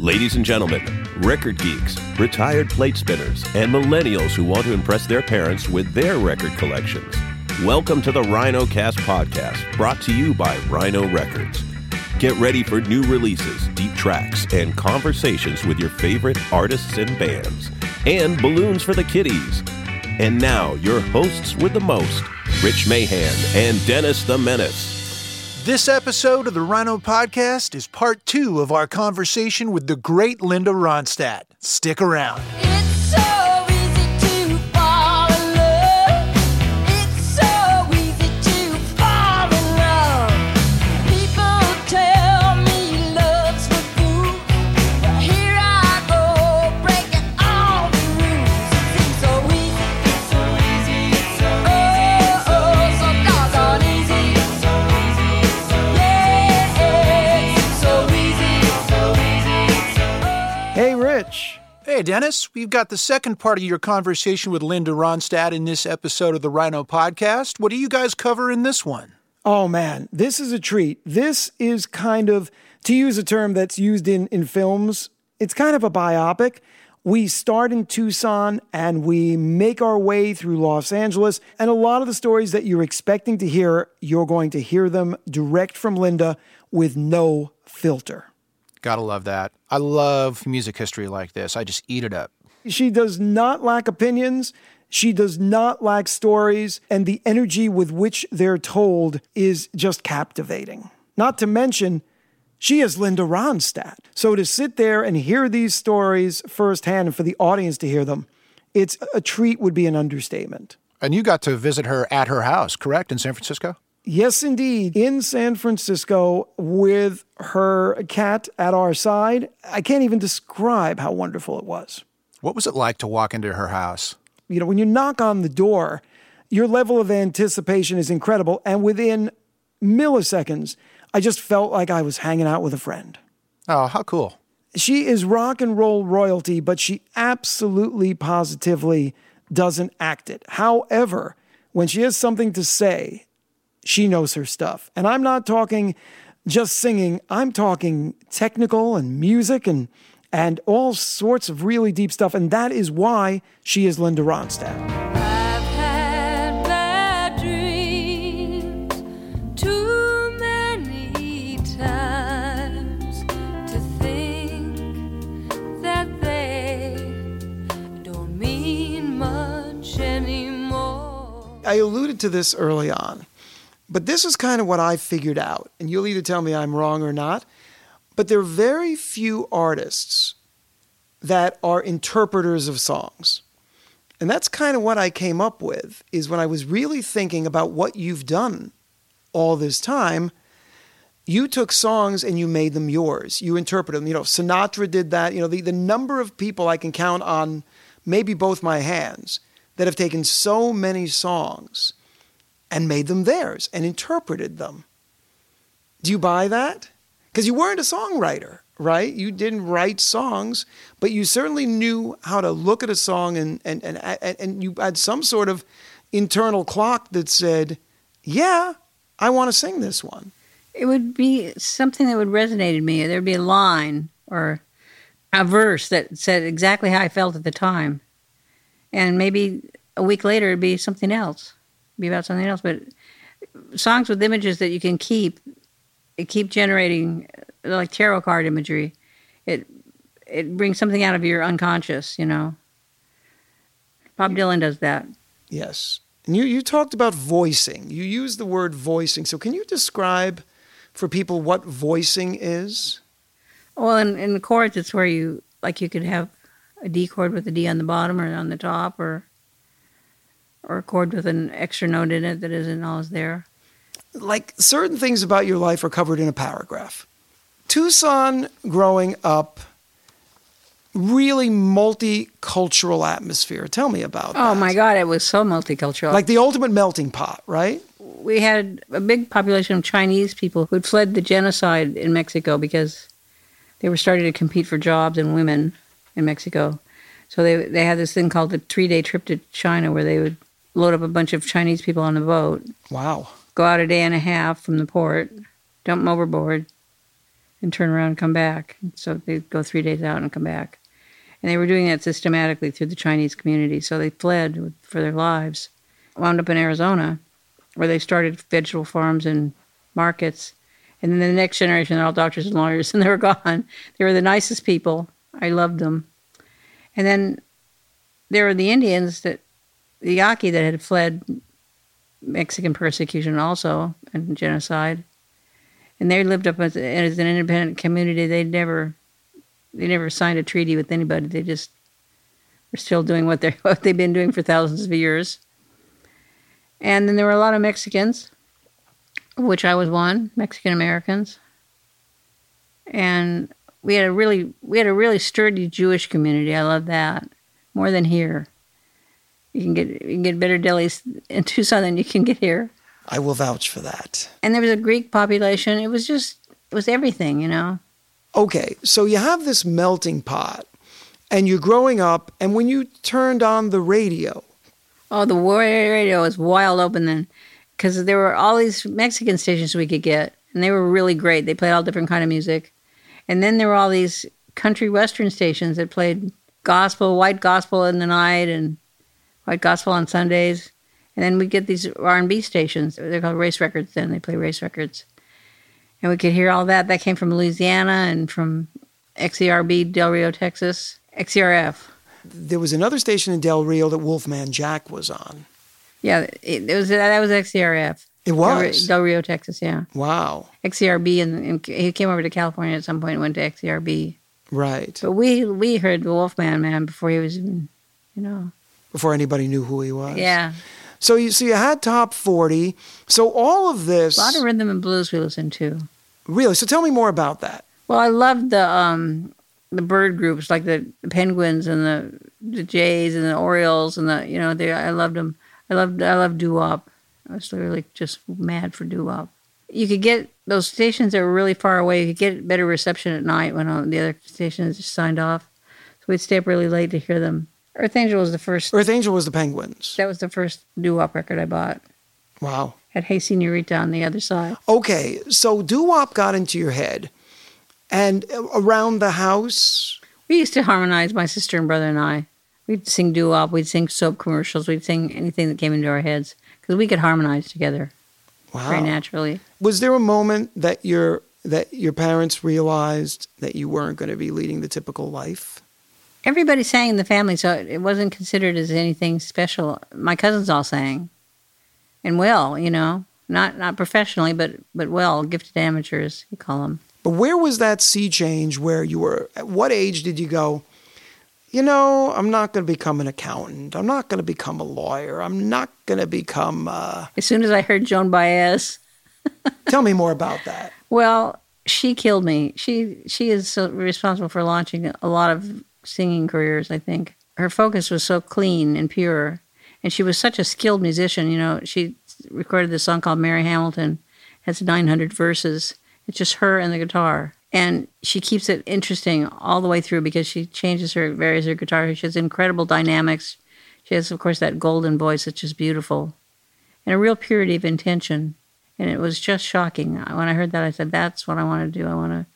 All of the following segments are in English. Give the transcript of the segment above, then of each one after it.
Ladies and gentlemen, record geeks, retired plate spinners, and millennials who want to impress their parents with their record collections. Welcome to the Rhino Cast podcast, brought to you by Rhino Records. Get ready for new releases, deep tracks, and conversations with your favorite artists and bands, and balloons for the kiddies. And now, your hosts with the most Rich Mahan and Dennis the Menace. This episode of the Rhino Podcast is part two of our conversation with the great Linda Ronstadt. Stick around. Hey, Dennis, we've got the second part of your conversation with Linda Ronstadt in this episode of the Rhino Podcast. What do you guys cover in this one? Oh man, this is a treat. This is kind of, to use a term that's used in, in films, it's kind of a biopic. We start in Tucson and we make our way through Los Angeles. And a lot of the stories that you're expecting to hear, you're going to hear them direct from Linda with no filter. Gotta love that. I love music history like this. I just eat it up. She does not lack opinions. She does not lack stories, and the energy with which they're told is just captivating. Not to mention, she is Linda Ronstadt. So to sit there and hear these stories firsthand and for the audience to hear them, it's a treat would be an understatement. And you got to visit her at her house, correct, in San Francisco? Yes, indeed. In San Francisco with her cat at our side. I can't even describe how wonderful it was. What was it like to walk into her house? you know, when you knock on the door, your level of anticipation is incredible. And within milliseconds, I just felt like I was hanging out with a friend. Oh, how cool. She is rock and roll royalty, but she absolutely positively doesn't act it. However, when she has something to say, she knows her stuff. And I'm not talking just singing, I'm talking technical and music and and all sorts of really deep stuff. And that is why she is Linda Ronstadt. I've had bad dreams too many times to think that they don't mean much anymore. I alluded to this early on, but this is kind of what I figured out. And you'll either tell me I'm wrong or not. But there are very few artists that are interpreters of songs. And that's kind of what I came up with is when I was really thinking about what you've done all this time, you took songs and you made them yours. You interpreted them. You know, Sinatra did that. You know, the, the number of people I can count on maybe both my hands that have taken so many songs and made them theirs and interpreted them. Do you buy that? Because you weren't a songwriter, right? You didn't write songs, but you certainly knew how to look at a song and, and, and, and, you had some sort of internal clock that said, yeah, I want to sing this one. It would be something that would resonate in me. There'd be a line or a verse that said exactly how I felt at the time. And maybe a week later it'd be something else. Be about something else. But songs with images that you can keep it keep generating like tarot card imagery. It it brings something out of your unconscious, you know. Bob Dylan does that. Yes. And you, you talked about voicing. You used the word voicing. So can you describe for people what voicing is? Well, in, in the chords, it's where you like you could have a D chord with a D on the bottom or on the top, or or a chord with an extra note in it that isn't always there. Like certain things about your life are covered in a paragraph. Tucson growing up, really multicultural atmosphere. Tell me about that. Oh my God, it was so multicultural. Like the ultimate melting pot, right? we had a big population of Chinese people who'd fled the genocide in Mexico because they were starting to compete for jobs and women in Mexico. So they they had this thing called the three day trip to China where they would load up a bunch of Chinese people on the boat, Wow. go out a day and a half from the port, dump them overboard, and turn around and come back. So they'd go three days out and come back. And they were doing that systematically through the Chinese community. So they fled with- for their lives. Wound up in Arizona, where they started vegetable farms and markets. And then the next generation, they're all doctors and lawyers, and they were gone. They were the nicest people. I loved them. And then there were the Indians that, the Yaqui that had fled Mexican persecution also and genocide. And they lived up as, as an independent community. They never, they never signed a treaty with anybody. They just were still doing what they what they've been doing for thousands of years. And then there were a lot of Mexicans, of which I was one, Mexican Americans. And we had a really we had a really sturdy Jewish community. I love that more than here. You can get you can get better delis in Tucson than you can get here. I will vouch for that. And there was a Greek population. It was just it was everything, you know. Okay, so you have this melting pot, and you're growing up, and when you turned on the radio, Oh, the Radio was wild open then, because there were all these Mexican stations we could get, and they were really great. They played all different kind of music, and then there were all these country western stations that played gospel, white gospel in the night, and white gospel on Sundays, and then we get these R and B stations. They're called race records. Then they play race records, and we could hear all that. That came from Louisiana and from XERB Del Rio, Texas, XERF. there was another station in Del Rio that Wolfman Jack was on. Yeah, it, it was that was XERF. It was. Del Rio, Texas. Yeah, Wow. XERB, and, and he came over to California at some point and went to XERB. Right. But we we heard the Wolfman man before he was even, you know. Before anybody knew who he was. Yeah, So you so you had top forty. So all of this a lot of rhythm and blues we listened to. really. So tell me more about that. Well, I loved the um the bird groups like the, the penguins and the the jays and the orioles and the you know they I loved them. I loved I loved doo wop. I was literally just mad for doo wop. You could get those stations that were really far away. You could get better reception at night when uh, the other stations just signed off. So we'd stay up really late to hear them. Earth Angel was the first. Earth Angel was the Penguins. That was the first doo wop record I bought. Wow. Had Hey Senorita on the other side. Okay, so doo wop got into your head, and around the house. We used to harmonize, my sister and brother and I. We'd sing doo wop, we'd sing soap commercials, we'd sing anything that came into our heads because we could harmonize together Wow. very naturally. Was there a moment that your that your parents realized that you weren't going to be leading the typical life? Everybody sang in the family, so it wasn't considered as anything special. My cousins all sang, and well, you know, not not professionally, but but well, gifted amateurs, you call them. But where was that sea change where you were? At what age did you go? You know, I'm not going to become an accountant. I'm not going to become a lawyer. I'm not going to become. Uh... As soon as I heard Joan Baez, Tell me more about that. well, she killed me. She she is so responsible for launching a lot of singing careers. I think her focus was so clean and pure, and she was such a skilled musician. You know, she recorded this song called Mary Hamilton. Has 900 verses. It's just her and the guitar, and she keeps it interesting all the way through because she changes her varies her guitar. She has incredible dynamics. She has, of course, that golden voice that's just beautiful, and a real purity of intention and it was just shocking. When I heard that, I said, "That's what I want to do. I want to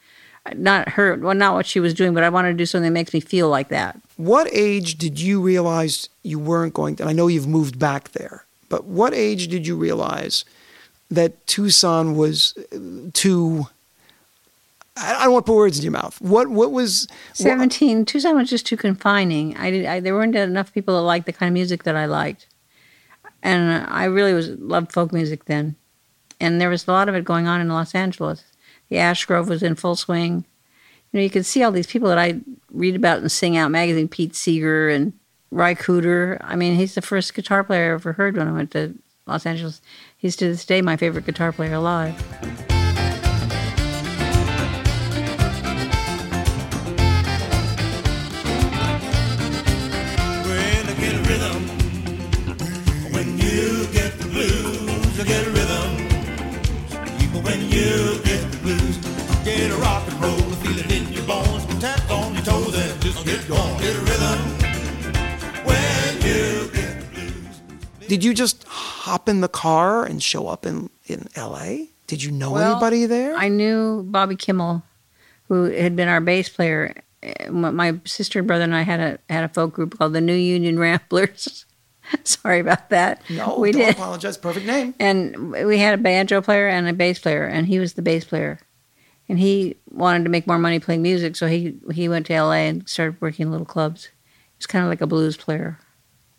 not her, well, not what she was doing, but I wanted to do something that makes me feel like that." What age did you realize you weren't going to? And I know you've moved back there, but what age did you realize that Tucson was uh, too? I don't want to put words in your mouth. What what was what- Seventeen. Tucson was just too confining. I did. I, there weren't enough people that liked the kind of music that I liked, and I really was loved folk music then. And there was a lot of it going on in Los Angeles. The Ash Grove was in full swing. You know, you could see all these people that I read about and sing out magazine. Pete Seeger and Ry Cooder. I mean, he's the first guitar player I ever heard when I went to Los Angeles. He's to this day my favorite guitar player alive. Did you just hop in the car and show up in, in LA? Did you know Well, anybody there? I knew Bobby Kimmel, who had been our bass player. My sister and brother and I had a had a folk group called the New Union Ramblers. Sorry about that. no, we don't did. apologize. Perfect name. And we had a banjo player and a bass player, and he was the bass player. And he wanted to make more money playing music, so he he went to LA and started working in little clubs. He's kind of like a blues player.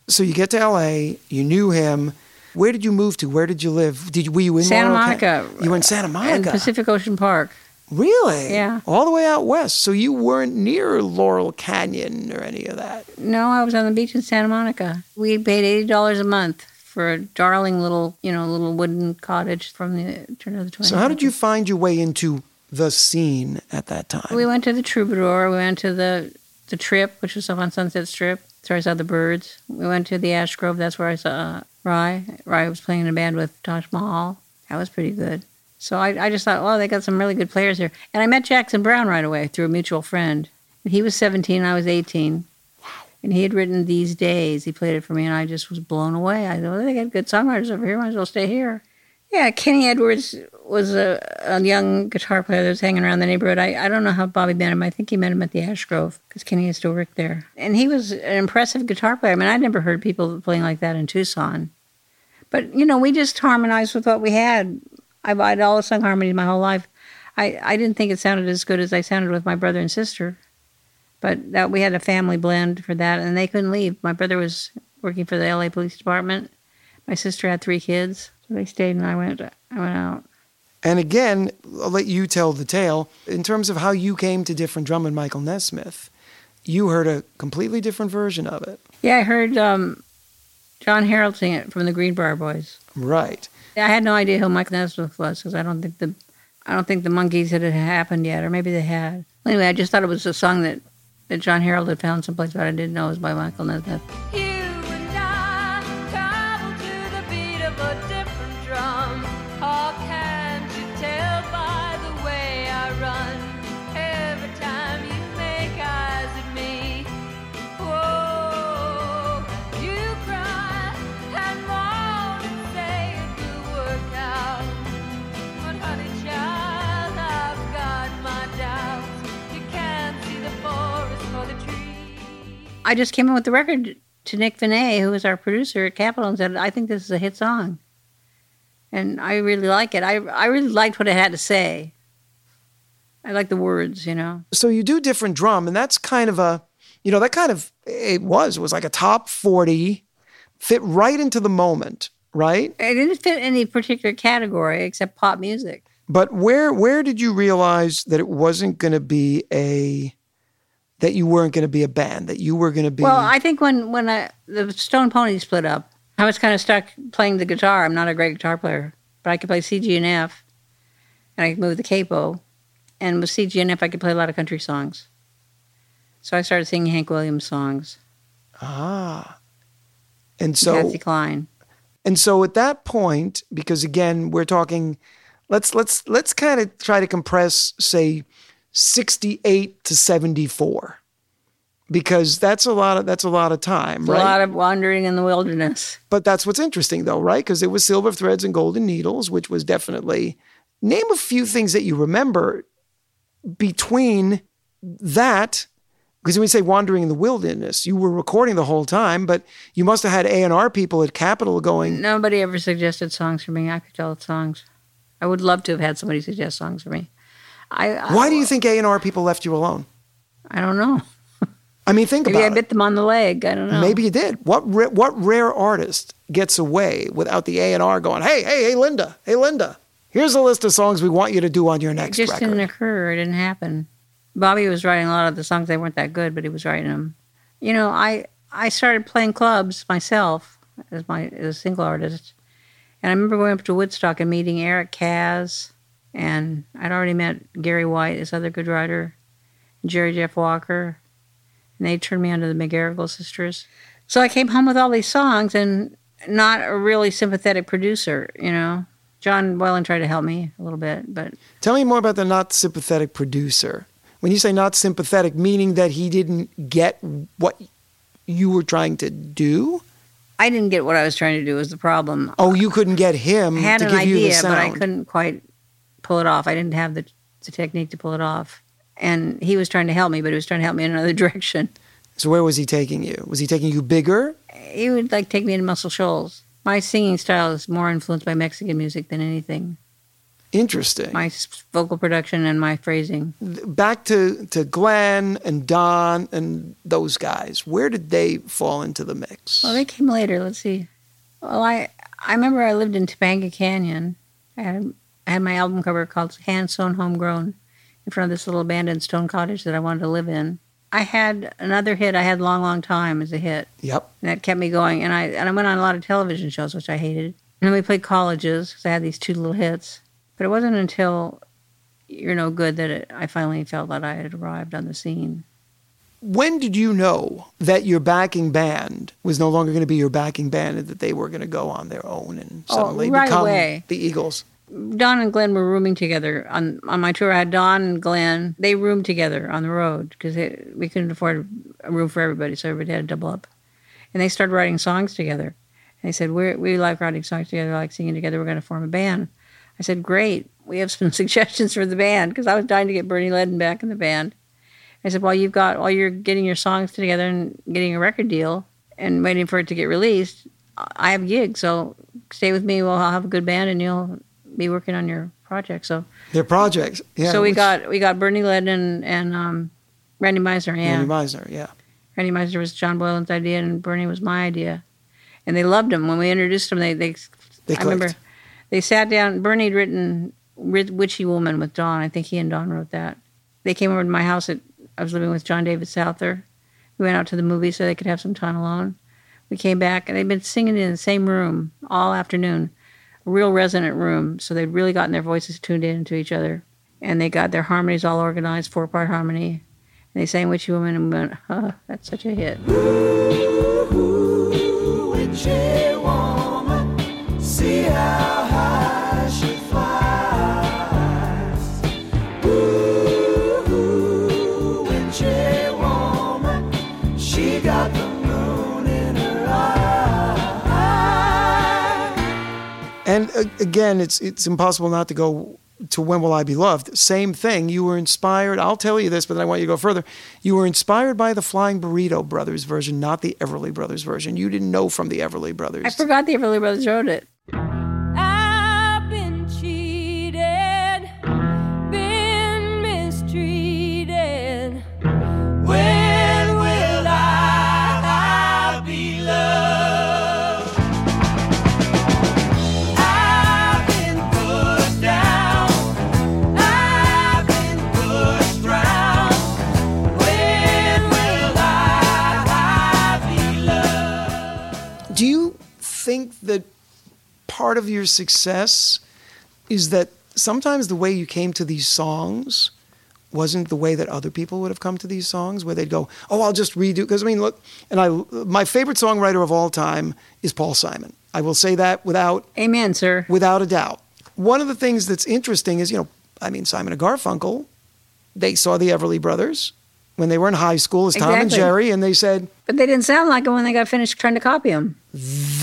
So you get to LA, you knew him. Where did you move to? Where did you live? Did you, were you in Santa Monica. You were in Santa In Monica. Pacific Ocean Park. Really? Yeah. All the way out west. So you weren't near Laurel Canyon or any of that. No, I was on the beach in Santa Monica. We paid eighty dollars a month for a darling little, you know, little wooden cottage from the turn of the 20th. So how did you find your way into the scene at that time? We went to the Troubadour. We went to the the Trip, which was up on Sunset Strip. Where I saw the Byrds. We went to the Ash Grove. That's where I saw uh, Ry. Ry was playing in a band with Taj Mahal. That was pretty good. So I, I just thought, oh, they got some really good players here. And I met Jackson Browne right away through a mutual friend. He was 17, I was 18. And he had written These Days. He played it for me, and I just was blown away. I thought, well, they got good songwriters over here. Might as well stay here. Yeah, Kenny Edwards was a, a young guitar player that was hanging around the neighborhood. I, I don't know how Bobby met him. I think he met him at the Ash Grove because Kenny used to work there. And he was an impressive guitar player. I mean, I'd never heard people playing like that in Tucson. But, you know, we just harmonized with what we had. I've, I'd always sung harmonies my whole life. I, I didn't think it sounded as good as I sounded with my brother and sister. But that we had a family blend for that, and they couldn't leave. My brother was working for the LA Police Department. My sister had three kids, so they stayed, and I went. I went out. And again, I'll let you tell the tale. In terms of how you came to different drum and Michael Nesmith, you heard a completely different version of it. Yeah, I heard um, John Herald sing it from the Greenbriar Boys. Right. I had no idea who Michael Nesmith was because I don't think the I don't think the Monkees had happened yet, or maybe they had. Anyway, I just thought it was a song that, that John Herald had found someplace, but I didn't know it was by Michael Nesmith. You I just came in with the record to Nick Venet, who was our producer at Capitol, and said, "I think this is a hit song," and I really like it. I I really liked what it had to say. I like the words, you know. So you do different drum, and that's kind of a, you know, that kind of, it was, it was like a top 40, fit right into the moment, right? It didn't fit any particular category except pop music. But where where did you realize that it wasn't going to be a that you weren't going to be a band that you were going to be Well, I think when when I, the Stone Pony split up, I was kind of stuck playing the guitar. I'm not a great guitar player, but I could play C, G, and F, and I could move the capo. And with C, G, and F, I could play a lot of country songs. So I started singing Hank Williams songs, ah and so Patsy Cline. and so at that point because again we're talking let's let's let's kind of try to compress say 68 to 74 because that's a lot of that's a lot of time right A lot of wandering in the wilderness. But that's what's interesting, though, right? Because it was Silver Threads and Golden Needles, which was definitely. Name a few things that you remember between that. Because when we say wandering in the wilderness, you were recording the whole time, but you must have had A and R people at Capitol going, Nobody ever suggested songs for me. I could tell songs. I would love to have had somebody suggest songs for me. I, I "Why do you think A and R people left you alone?" I don't know. I mean, think Maybe about it. Maybe I bit them on the leg. I don't know. Maybe you did. What ra- what rare artist gets away without the A and R going, "Hey, hey, hey, Linda, hey, Linda, here's a list of songs we want you to do on your next It just record." didn't occur. It didn't happen. Bobby was writing a lot of the songs. They weren't that good, but he was writing them. You know, I I started playing clubs myself as my as a single artist, and I remember going up to Woodstock and meeting Eric Kaz, and I'd already met Gary White, this other good writer, Jerry Jeff Walker, and they turned me on to the McGarrigle sisters. So I came home with all these songs and not a really sympathetic producer. You know, John Boylan tried to help me a little bit, but Tell me more about the not sympathetic producer. When you say not sympathetic, meaning that he didn't get what you were trying to do? I didn't get what I was trying to do was the problem. Oh, you couldn't get him I had to an give you the idea, but I couldn't quite pull it off. I didn't have the, the technique to pull it off. And he was trying to help me, but he was trying to help me in another direction. So where was he taking you? Was he taking you bigger? He would like take me to Muscle Shoals. My singing style is more influenced by Mexican music than anything. Interesting. My vocal production and my phrasing. Back to, to Glenn and Don and those guys. Where did they fall into the mix? Well, they came later. Let's see. Well, I I remember I lived in Topanga Canyon. I had I had my album cover called "Hand Sewn Homegrown" in front of this little abandoned stone cottage that I wanted to live in. I had another hit. I had "Long, Long Time" as a hit, yep. and that kept me going. And I and I went on a lot of television shows, which I hated. And then we played colleges because I had these two little hits. But it wasn't until "You're No Good" that it, I finally felt that I had arrived on the scene. When did you know that your backing band was no longer going to be your backing band and that they were going to go on their own and Oh, suddenly right become away. the Eagles? Don and Glenn were rooming together on on my tour. I had Don and Glenn. They roomed together on the road because we couldn't afford a room for everybody, so everybody had to double up. And they started writing songs together. And they said, "We we like writing songs together, like singing together. We're going to form a band." I said, "Great. We have some suggestions for the band because I was dying to get Bernie Leadon back in the band." I said, "While you've got while you're getting your songs together and getting a record deal and waiting for it to get released, I have gigs. So stay with me. We'll I'll have a good band, and you'll be working on your project." So Their projects. Yeah. so we which- got we got Bernie Leadon and, and um, Randy Meisner. Yeah, Randy Meisner, yeah. Randy Meisner was John Boylan's idea, and Bernie was my idea. And they loved him when we introduced him. They they, They I remember they sat down. Bernie had written "Witchy Woman" with Don. I think he and Don wrote that. They came over to my house. At, I was living with John David Souther. We went out to the movie so they could have some time alone. We came back, and they'd been singing in the same room all afternoon, real resonant room. So they'd really gotten their voices tuned in to each other, and they got their harmonies all organized, four part harmony. And they sang "Witchy Woman" and went, "Oh, that's such a hit." And uh, again, it's it's impossible not to go to When Will I Be Loved. Same thing. You were inspired. I'll tell you this, but then I want you to go further. You were inspired by the Flying Burrito Brothers version, not the Everly Brothers version. You didn't know from the Everly Brothers. I forgot the Everly Brothers wrote it. Part of your success is that sometimes the way you came to these songs wasn't the way that other people would have come to these songs, where they'd go, "Oh, I'll just redo." Because I mean, look, and I, my favorite songwriter of all time is Paul Simon. I will say that without Amen, sir. without a doubt. One of the things that's interesting is, you know, I mean, Simon and Garfunkel, they saw the Everly Brothers when they were in high school as Tom and Jerry, and they said, But they didn't sound like it when they got finished trying to copy them.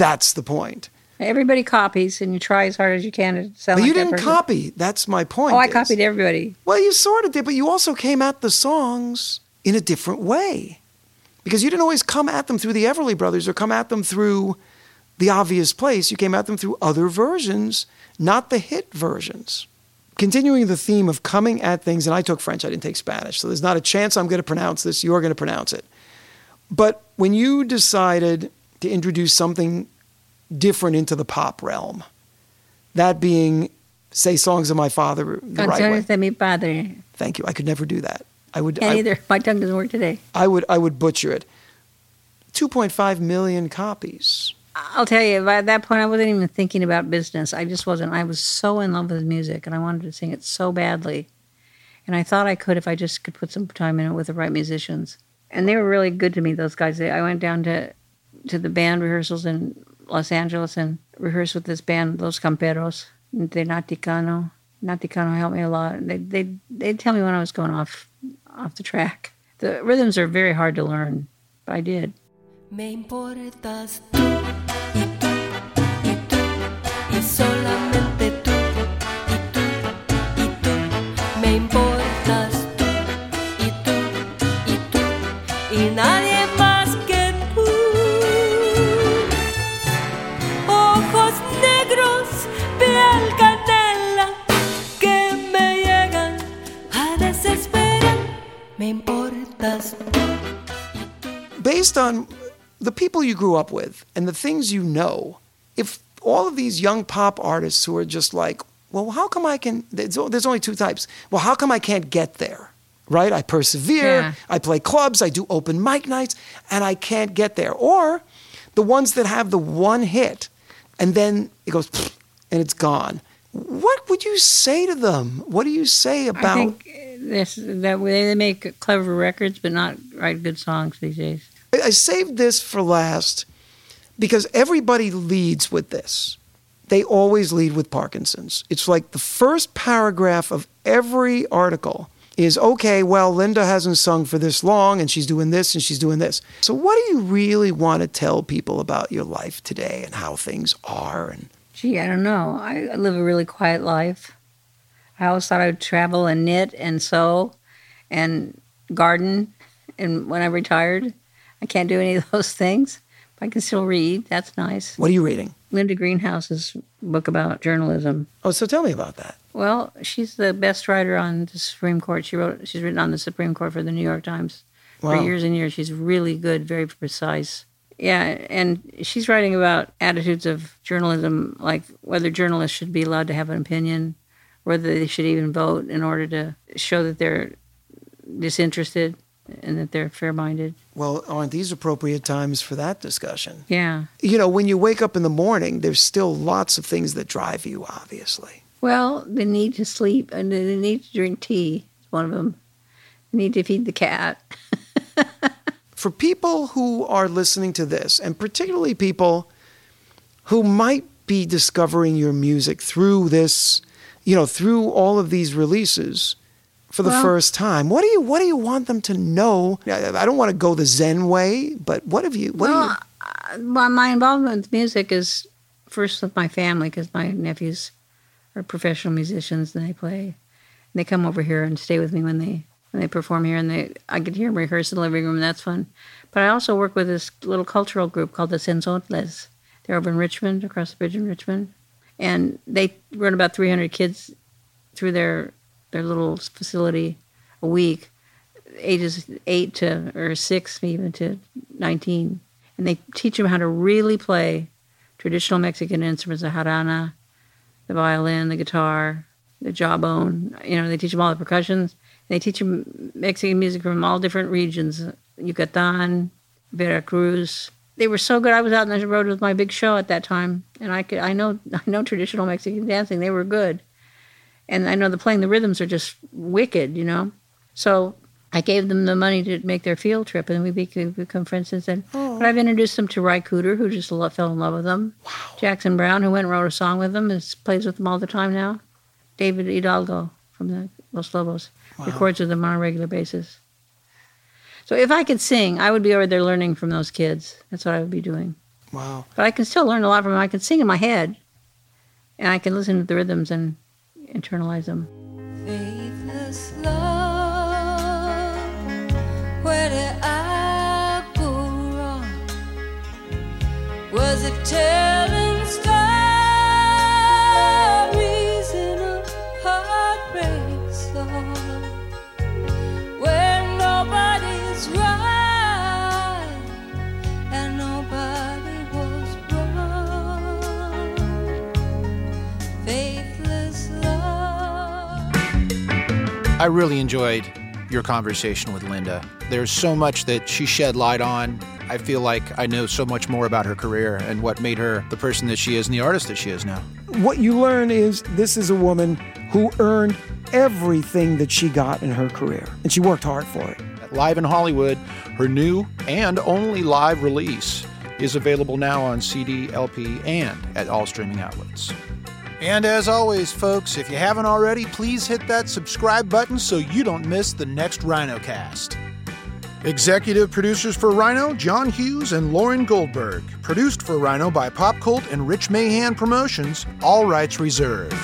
"That's the point." Everybody copies, and you try as hard as you can to sound But like you that didn't person. copy. That's my point. Oh, I is- copied everybody. Well, you sort of did, but you also came at the songs in a different way. Because you didn't always come at them through the Everly Brothers or come at them through the obvious place. You came at them through other versions, not the hit versions. Continuing the theme of coming at things, and I took French, I didn't take Spanish, so there's not a chance I'm going to pronounce this. You're going to pronounce it. But when you decided to introduce something different into the pop realm, that being, say, songs of my father the right way. De mi padre. Thank you. I could never do that. I would. Can't I, either. My tongue doesn't work today. I would. I would butcher it. Two point five million copies. I'll tell you, by that point, I wasn't even thinking about business. I just wasn't. I was so in love with music, and I wanted to sing it so badly. And I thought I could if I just could put some time in it with the right musicians. And they were really good to me. Those guys. They, I went down to to the band rehearsals in Los Angeles and rehearsed with this band, Los Camperos de Nati Cano. Naticano helped me a lot. They they they tell me when I was going off off the track. The rhythms are very hard to learn, but I did. Me importas tú y tú y tú y based on the people you grew up with and the things you know, if all of these young pop artists who are just like, well, how come I can, there's there's only two types. Well, how come I can't get there? Right? I persevere, Yeah. I play clubs, I do open mic nights, and I can't get there. Or the ones that have the one hit and then it goes and it's gone. What would you say to them? What do you say about I think this that way they make clever records, but not write good songs these days. I I saved this for last because everybody leads with this. They always lead with Parkinson's. It's like the first paragraph of every article is okay, well, Linda hasn't sung for this long and she's doing this and she's doing this. So, what do you really want to tell people about your life today and how things are? And Gee, I don't know. I I live a really quiet life. I always thought I would travel and knit and sew and garden. And when I retired, I can't do any of those things. But I can still read. That's nice. what are you reading? Linda Greenhouse's book about journalism. Oh, so tell me about that. Well, she's the best writer on the Supreme Court. She wrote. She's written on the Supreme Court for the New York Times for years and years. She's really good, very precise. Yeah, and she's writing about attitudes of journalism, like whether journalists should be allowed to have an opinion, whether they should even vote in order to show that they're disinterested and that they're fair-minded. Well, aren't these appropriate times for that discussion? Yeah. You know, when you wake up in the morning, there's still lots of things that drive you, obviously. Well, the need to sleep and the need to drink tea is one of them. The need to feed the cat. for people who are listening to this, and particularly people who might be discovering your music through this, you know, through all of these releases for the Well- first time, what do you what do you want them to know? I don't want to go the Zen way, but what have you? What do you? well, uh, well, my involvement with music is first with my family because my nephews are professional musicians and they play. And they come over here and stay with me when they when they perform here, and they I get to hear them rehearse in the living room, and that's fun. But I also work with this little cultural group called the Cenzontles. They're over in Richmond, across the bridge in Richmond, and they run about 300 kids through their their little facility a week, ages eight to or six even to 19, and they teach them how to really play traditional Mexican instruments, the jarana, the violin, the guitar, the jawbone. You know, they teach them all the percussions. They teach them Mexican music from all different regions, Yucatan, Veracruz. They were so good. I was out on the road with my big show at that time, and I could I know I know traditional Mexican dancing. They were good, and I know the playing the rhythms are just wicked. You know, so I gave them the money to make their field trip, and we became, become friends since then. Oh. But I've introduced them to Ry Cooder, who just lo- fell in love with them. Wow. Jackson Browne, who went and wrote a song with them, is plays with them all the time now. David Hidalgo from the Los Lobos records with them on a regular basis. So if I could sing, I would be over there learning from those kids. That's what I would be doing. wow. But I can still learn a lot from them. I can sing in my head, and I can listen to the rhythms and internalize them. Faithless love, where did I go wrong? Was it telling I really enjoyed your conversation with Linda. There's so much that she shed light on. I feel like I know so much more about her career and what made her the person that she is and the artist that she is now. What you learn is this is a woman who earned everything that she got in her career, and she worked hard for it. Live in Hollywood, her new and only live release is available now on CD, LP, and at all streaming outlets. And as always, folks, if you haven't already, please hit that subscribe button so you don't miss the next RhinoCast. Executive producers for Rhino, John Hughes and Lauren Goldberg. Produced for Rhino by Pop Cult and Rich Mahan Promotions, all rights reserved.